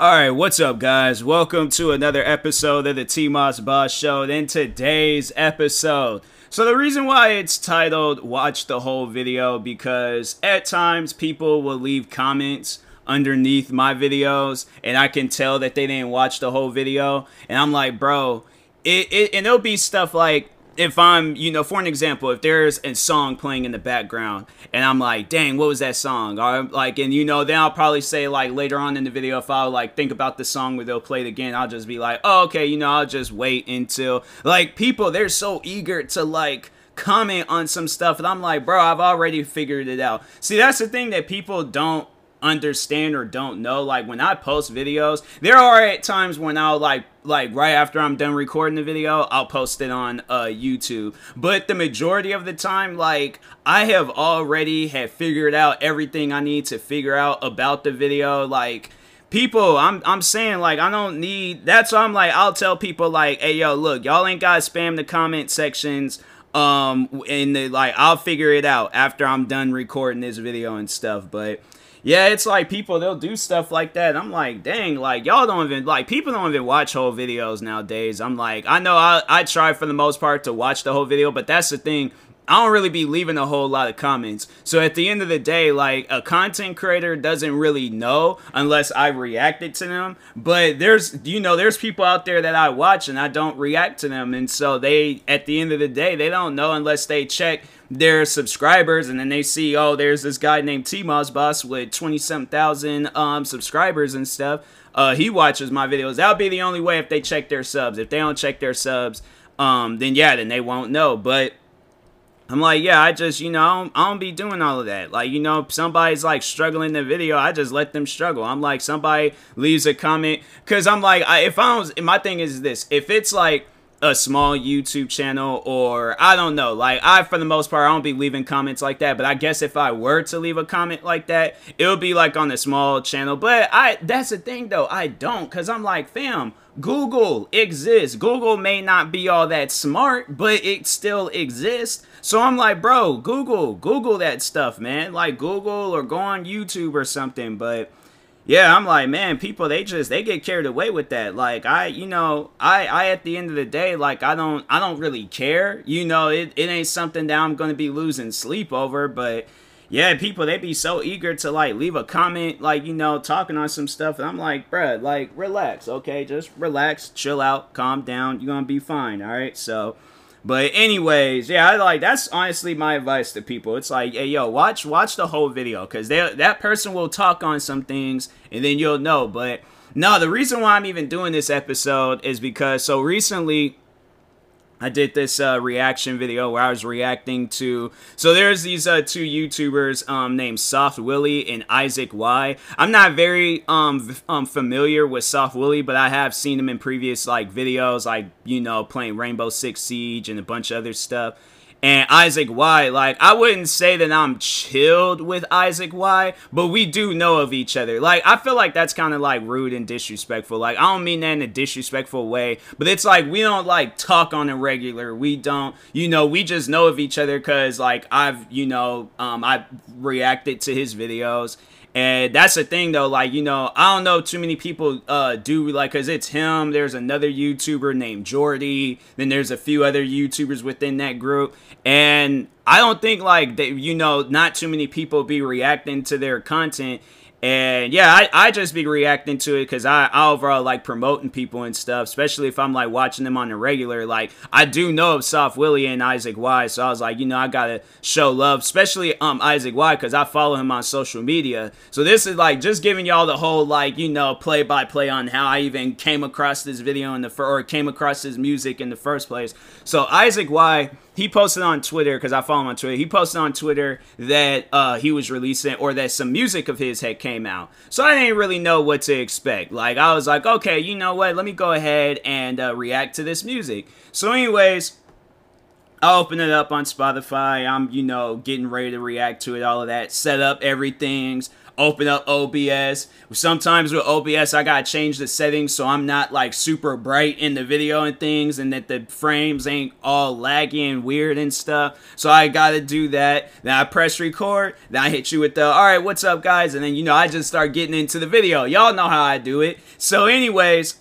All right, what's up, guys? Welcome to another episode of the T Moss Boss Show. In today's episode, so the reason why it's titled "Watch the Whole Video" because at times people will leave comments underneath my videos, and I can tell that they didn't watch the whole video, and I'm like, bro, it, it and it'll be stuff like if I'm, you know, for an example, if there's a song playing in the background and I'm like, dang, what was that song? Or like, and you know, then I'll probably say like later on in the video, if I'll like think about the song where they'll play it again, I'll just be like, oh, okay, you know, I'll just wait until like people, they're so eager to like comment on some stuff. And I'm like, bro, I've already figured it out. See, that's the thing that people don't understand or don't know like when i post videos there are at times when i'll like like right after i'm done recording the video i'll post it on uh youtube. But the majority of the time like i have already have figured out everything i need to figure out about the video. Like people i'm i'm saying like i don't need that's why i'm like i'll tell people like hey yo look y'all ain't gotta spam the comment sections um and the, like i'll figure it out after i'm done recording this video and stuff. But yeah, it's like people they'll do stuff like that. I'm like, dang, like y'all don't even like people don't even watch whole videos nowadays. I'm like, I know I I try for the most part to watch the whole video, but that's the thing. I don't really be leaving a whole lot of comments. So at the end of the day, like a content creator doesn't really know unless I reacted to them. But there's, you know, there's people out there that I watch and I don't react to them. And so they, at the end of the day, they don't know unless they check their subscribers and then they see, oh, there's this guy named T Moss Boss with 20 something um, subscribers and stuff. Uh, he watches my videos. That would be the only way if they check their subs. If they don't check their subs, um, then yeah, then they won't know. But I'm like, yeah, I just, you know, I don't, I don't, be doing all of that. Like, you know, somebody's like struggling in the video, I just let them struggle. I'm like, somebody leaves a comment, because I'm like, I, if I don't, my thing is this, if it's like, a small YouTube channel or I don't know. Like I for the most part I don't be leaving comments like that, but I guess if I were to leave a comment like that, it would be like on a small channel. But I that's the thing though, I don't cuz I'm like, fam, Google exists. Google may not be all that smart, but it still exists. So I'm like, bro, Google, Google that stuff, man. Like Google or go on YouTube or something, but yeah, I'm like, man, people they just they get carried away with that. Like I, you know, I I at the end of the day, like I don't I don't really care. You know, it, it ain't something that I'm gonna be losing sleep over, but yeah, people they be so eager to like leave a comment, like, you know, talking on some stuff. And I'm like, bruh, like relax, okay? Just relax, chill out, calm down, you're gonna be fine, alright? So but anyways, yeah, I like that's honestly my advice to people. It's like, hey, yo, watch watch the whole video because that person will talk on some things and then you'll know. But no, the reason why I'm even doing this episode is because so recently I did this uh, reaction video where I was reacting to. So there's these uh, two YouTubers um, named Soft Willie and Isaac Y. I'm not very um, um, familiar with Soft Willie, but I have seen him in previous like videos, like you know playing Rainbow Six Siege and a bunch of other stuff and Isaac Y. Like, I wouldn't say that I'm chilled with Isaac Y, but we do know of each other. Like, I feel like that's kind of like rude and disrespectful. Like, I don't mean that in a disrespectful way, but it's like we don't like talk on a regular. We don't, you know, we just know of each other because like I've, you know, um, I reacted to his videos and that's the thing though, like, you know, I don't know too many people uh do like cause it's him, there's another YouTuber named Jordy, then there's a few other YouTubers within that group. And I don't think like that, you know, not too many people be reacting to their content and yeah, I, I just be reacting to it because I, I overall like promoting people and stuff, especially if I'm like watching them on the regular. Like I do know of Soft Willie and Isaac Y, so I was like, you know, I gotta show love, especially um Isaac Y because I follow him on social media. So this is like just giving y'all the whole like you know play by play on how I even came across this video in the fir- or came across his music in the first place. So Isaac Y he posted on Twitter because I follow him on Twitter. He posted on Twitter that uh, he was releasing or that some music of his had came out. So I didn't really know what to expect. Like I was like, okay, you know what? Let me go ahead and uh, react to this music. So, anyways. I open it up on Spotify. I'm, you know, getting ready to react to it, all of that. Set up everything's open up OBS. Sometimes with OBS, I gotta change the settings so I'm not like super bright in the video and things, and that the frames ain't all laggy and weird and stuff. So I gotta do that. Then I press record. Then I hit you with the all right, what's up, guys? And then you know I just start getting into the video. Y'all know how I do it. So, anyways.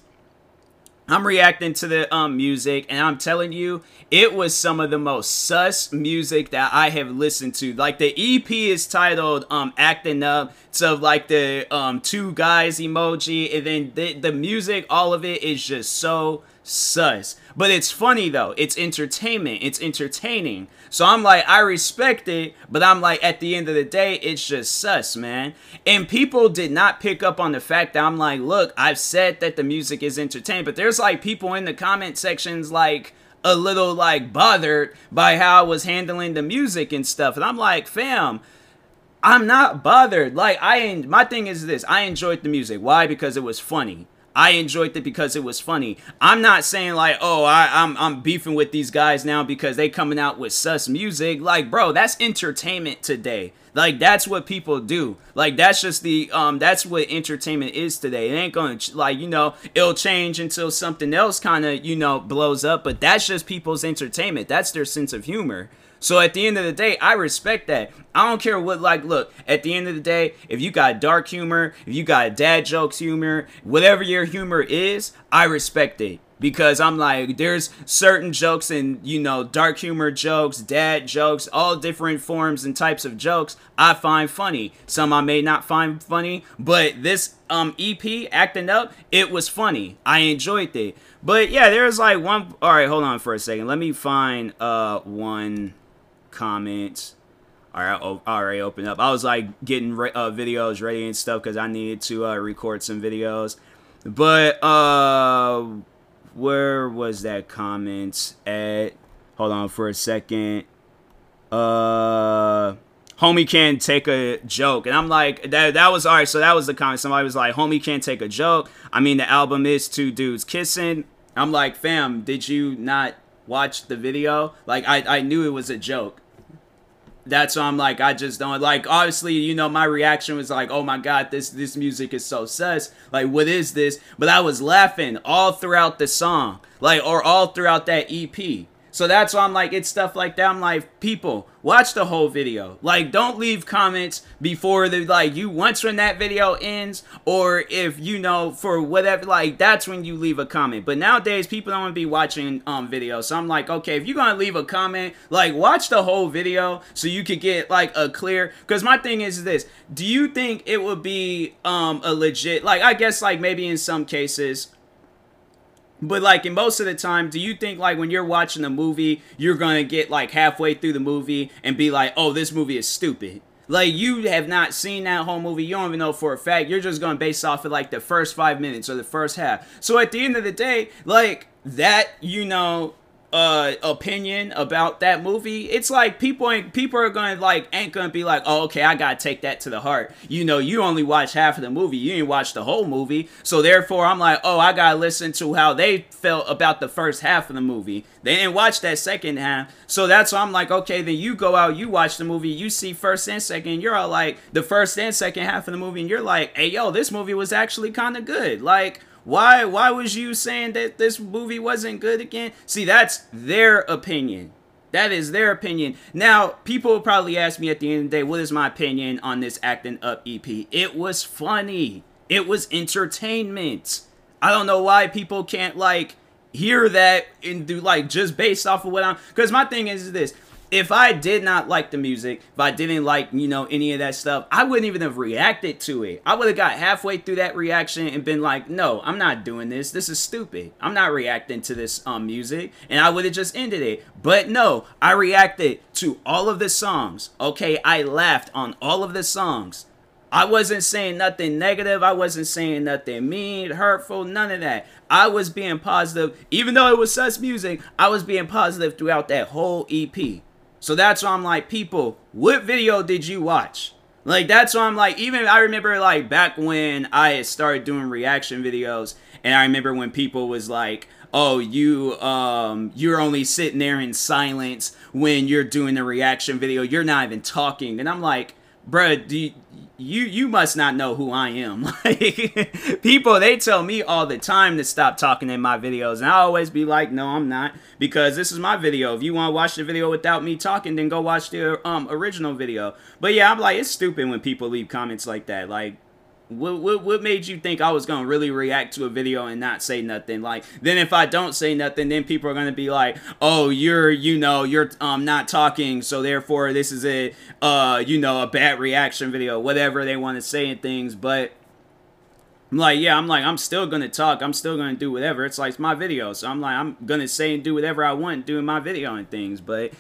I'm reacting to the um, music, and I'm telling you, it was some of the most sus music that I have listened to. Like the EP is titled um, "Acting Up," so like the um, two guys emoji, and then the, the music, all of it is just so sus. But it's funny though. It's entertainment. It's entertaining. So I'm like, I respect it, but I'm like, at the end of the day, it's just sus, man. And people did not pick up on the fact that I'm like, look, I've said that the music is entertaining, but there's like people in the comment sections like a little like bothered by how I was handling the music and stuff. And I'm like, fam, I'm not bothered. Like I my thing is this, I enjoyed the music. Why? Because it was funny. I enjoyed it because it was funny. I'm not saying like, oh, I, I'm I'm beefing with these guys now because they coming out with sus music. Like, bro, that's entertainment today. Like that's what people do. Like that's just the um that's what entertainment is today. It ain't gonna like you know it'll change until something else kind of you know blows up. But that's just people's entertainment. That's their sense of humor. So at the end of the day, I respect that. I don't care what, like, look, at the end of the day, if you got dark humor, if you got dad jokes humor, whatever your humor is, I respect it. Because I'm like, there's certain jokes and, you know, dark humor jokes, dad jokes, all different forms and types of jokes I find funny. Some I may not find funny, but this um EP, Acting Up, it was funny. I enjoyed it. But yeah, there's like one. All right, hold on for a second. Let me find uh one comments. All right, oh, already opened up. I was like getting uh, videos ready and stuff because I needed to uh, record some videos. But uh, where was that comment at? Hold on for a second. Uh, homie can't take a joke, and I'm like, that that was all right. So that was the comment. Somebody was like, homie can't take a joke. I mean, the album is two dudes kissing. I'm like, fam, did you not watch the video? Like, I I knew it was a joke that's why I'm like, I just don't like. Obviously, you know, my reaction was like, "Oh my god, this this music is so sus." Like, what is this? But I was laughing all throughout the song, like, or all throughout that EP. So that's why I'm like, it's stuff like that. I'm like, people, watch the whole video. Like, don't leave comments before the like you once when that video ends, or if you know for whatever. Like, that's when you leave a comment. But nowadays, people don't want to be watching um videos. So I'm like, okay, if you're gonna leave a comment, like watch the whole video so you could get like a clear. Because my thing is this: Do you think it would be um a legit? Like, I guess like maybe in some cases but like in most of the time, do you think like when you're watching a movie, you're gonna get like halfway through the movie and be like, "Oh, this movie is stupid." Like you have not seen that whole movie, you don't even know for a fact. You're just going based off of like the first five minutes or the first half. So at the end of the day, like that, you know, uh opinion about that movie it's like people ain't people are gonna like ain't gonna be like oh okay i gotta take that to the heart. You know you only watch half of the movie you didn't watch the whole movie so therefore i'm like oh i gotta listen to how they felt about the first half of the movie. They didn't watch that second half so that's why i'm like okay then you go out you watch the movie you see first and second you're all like the first and second half of the movie and you're like hey yo this movie was actually kind of good like why why was you saying that this movie wasn't good again? See, that's their opinion. That is their opinion. Now, people probably ask me at the end of the day, what is my opinion on this Acting Up EP? It was funny. It was entertainment. I don't know why people can't like hear that and do like just based off of what I'm because my thing is this if I did not like the music, if I didn't like, you know, any of that stuff, I wouldn't even have reacted to it. I would have got halfway through that reaction and been like, no, I'm not doing this. This is stupid. I'm not reacting to this um music. And I would have just ended it. But no, I reacted to all of the songs. Okay, I laughed on all of the songs. I wasn't saying nothing negative. I wasn't saying nothing mean, hurtful, none of that. I was being positive. Even though it was such music, I was being positive throughout that whole EP. So that's why I'm like, people, what video did you watch? Like that's why I'm like, even I remember like back when I started doing reaction videos, and I remember when people was like, oh, you um you're only sitting there in silence when you're doing the reaction video. You're not even talking. And I'm like, bruh, do you, you you must not know who I am. Like people they tell me all the time to stop talking in my videos and I always be like, "No, I'm not because this is my video. If you want to watch the video without me talking, then go watch the um original video." But yeah, I'm like it's stupid when people leave comments like that. Like what, what, what made you think I was gonna really react to a video and not say nothing? Like then if I don't say nothing, then people are gonna be like, oh, you're you know you're um not talking, so therefore this is a uh you know a bad reaction video, whatever they want to say and things. But I'm like, yeah, I'm like I'm still gonna talk, I'm still gonna do whatever. It's like it's my video, so I'm like I'm gonna say and do whatever I want doing my video and things, but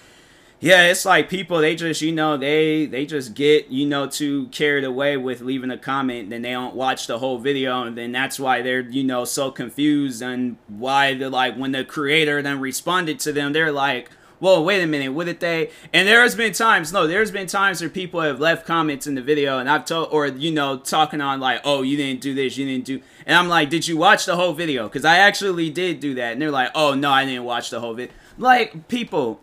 yeah, it's like people they just you know they they just get you know too carried away with leaving a comment, then they don't watch the whole video, and then that's why they're you know so confused and why they're like when the creator then responded to them, they're like, well, wait a minute, what did they? And there has been times, no, there's been times where people have left comments in the video, and I've told, or you know, talking on like, oh, you didn't do this, you didn't do, and I'm like, did you watch the whole video? Because I actually did do that, and they're like, oh no, I didn't watch the whole video. Like people,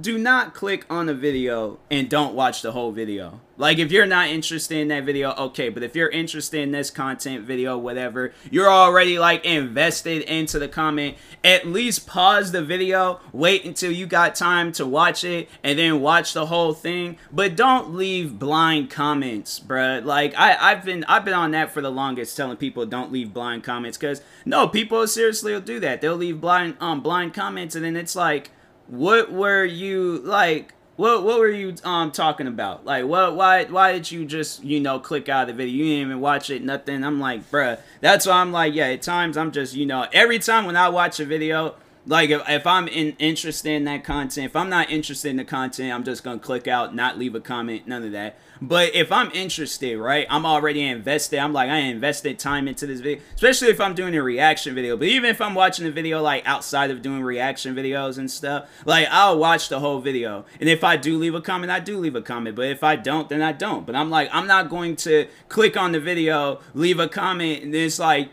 do not click on the video and don't watch the whole video. Like if you're not interested in that video, okay, but if you're interested in this content video, whatever, you're already like invested into the comment, at least pause the video, wait until you got time to watch it and then watch the whole thing, but don't leave blind comments, bruh. Like I I've been I've been on that for the longest telling people don't leave blind comments cuz no, people seriously will do that. They'll leave blind um blind comments and then it's like what were you like what what were you um talking about? Like what why why did you just, you know, click out of the video? You didn't even watch it, nothing. I'm like, bruh. That's why I'm like, yeah, at times I'm just, you know, every time when I watch a video, like if, if i'm in, interested in that content if i'm not interested in the content i'm just gonna click out not leave a comment none of that. But if i'm interested right i'm already invested. I'm like i invested time into this video especially if i'm doing a reaction video. But even if i'm watching a video like outside of doing reaction videos and stuff like i'll watch the whole video. And if i do leave a comment i do leave a comment. But if i don't then i don't. But i'm like i'm not going to click on the video leave a comment and it's like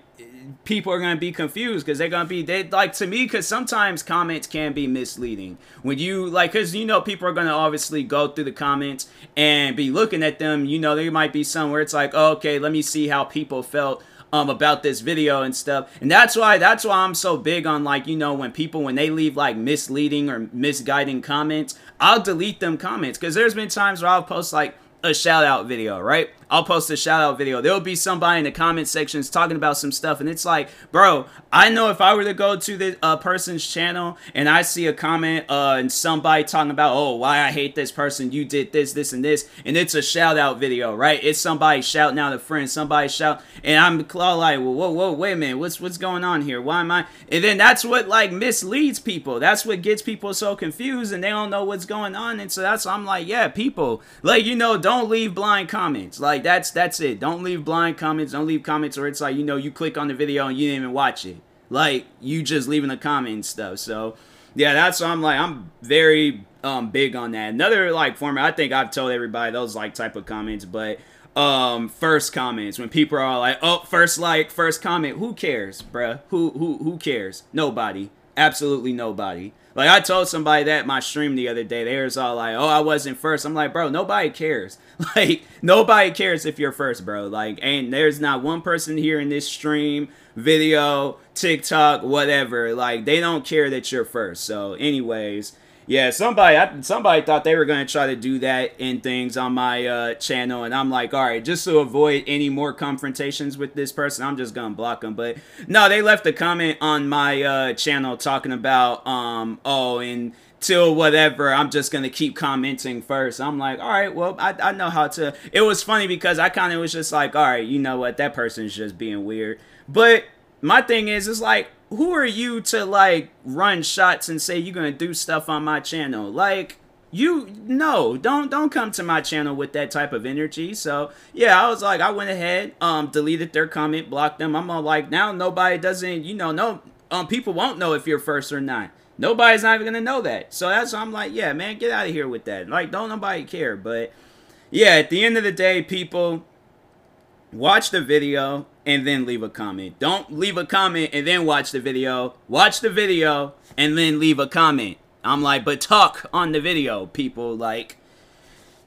people are going to be confused because they're going to be they like to me because sometimes comments can be misleading when you like because you know people are going to obviously go through the comments and be looking at them you know there might be somewhere it's like oh, okay let me see how people felt um about this video and stuff and that's why that's why i'm so big on like you know when people when they leave like misleading or misguiding comments i'll delete them comments because there's been times where i'll post like a shout out video, right? I'll post a shout out video. There'll be somebody in the comment sections talking about some stuff, and it's like, bro, I know if I were to go to the uh, person's channel and I see a comment uh, and somebody talking about, oh, why I hate this person, you did this, this, and this, and it's a shout out video, right? It's somebody shouting out a friend, somebody shout, and I'm all like, whoa, whoa, wait a minute, what's what's going on here? Why am I? And then that's what like misleads people. That's what gets people so confused, and they don't know what's going on, and so that's I'm like, yeah, people, like you know, don't leave blind comments, like like that's that's it. Don't leave blind comments. Don't leave comments where it's like you know you click on the video and you didn't even watch it. Like you just leaving a comment and stuff. So yeah, that's I'm like. I'm very um big on that. Another like format. I think I've told everybody those like type of comments, but um first comments when people are like oh first like first comment who cares bruh who who who cares nobody absolutely nobody like I told somebody that my stream the other day. They was all like, "Oh, I wasn't first. I'm like, "Bro, nobody cares. Like nobody cares if you're first, bro. Like and there's not one person here in this stream, video, TikTok, whatever. Like they don't care that you're first. So, anyways, yeah, somebody somebody thought they were gonna try to do that in things on my uh, channel, and I'm like, all right, just to avoid any more confrontations with this person, I'm just gonna block them. But no, they left a comment on my uh, channel talking about, um, oh, and till whatever, I'm just gonna keep commenting first. I'm like, all right, well, I, I know how to. It was funny because I kind of was just like, all right, you know what, that person's just being weird. But my thing is, it's like who are you to like run shots and say you're gonna do stuff on my channel? Like you no don't don't come to my channel with that type of energy. So yeah i was like i went ahead um deleted their comment blocked them. I'm all like now nobody doesn't you know no um people won't know if you're first or not. Nobody's not even gonna know that. So that's i'm like yeah man get out of here with that. Like don't nobody care. But yeah at the end of the day people watch the video and then leave a comment. Don't leave a comment and then watch the video. Watch the video and then leave a comment. I'm like, but talk on the video, people. Like,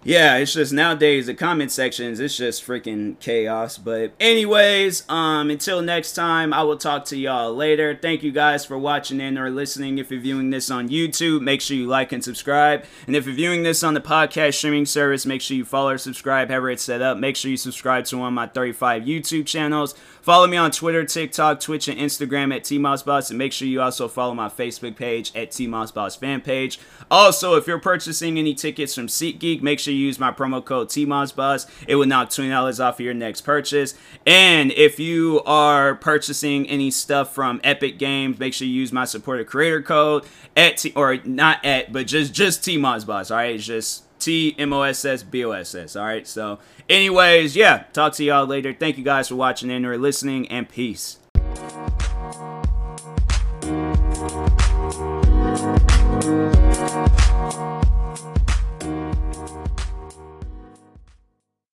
yeah, it's just nowadays the comment sections, it's just freaking chaos. But anyways, um, until next time, I will talk to y'all later. Thank you guys for watching and or listening. If you're viewing this on YouTube, make sure you like and subscribe. And if you're viewing this on the podcast streaming service, make sure you follow or subscribe, however it's set up. Make sure you subscribe to one of my 35 YouTube channels. Follow me on Twitter, TikTok, Twitch, and Instagram at TMossBoss. And make sure you also follow my Facebook page at TMossBoss fan page. Also, if you're purchasing any tickets from SeatGeek, make sure use my promo code TMossBoss. It will knock $20 off of your next purchase. And if you are purchasing any stuff from Epic Games, make sure you use my supporter creator code at T or not at, but just just TMossBoss. All right, it's just T M O S S B O S S. All right. So, anyways, yeah, talk to y'all later. Thank you guys for watching and or listening, and peace.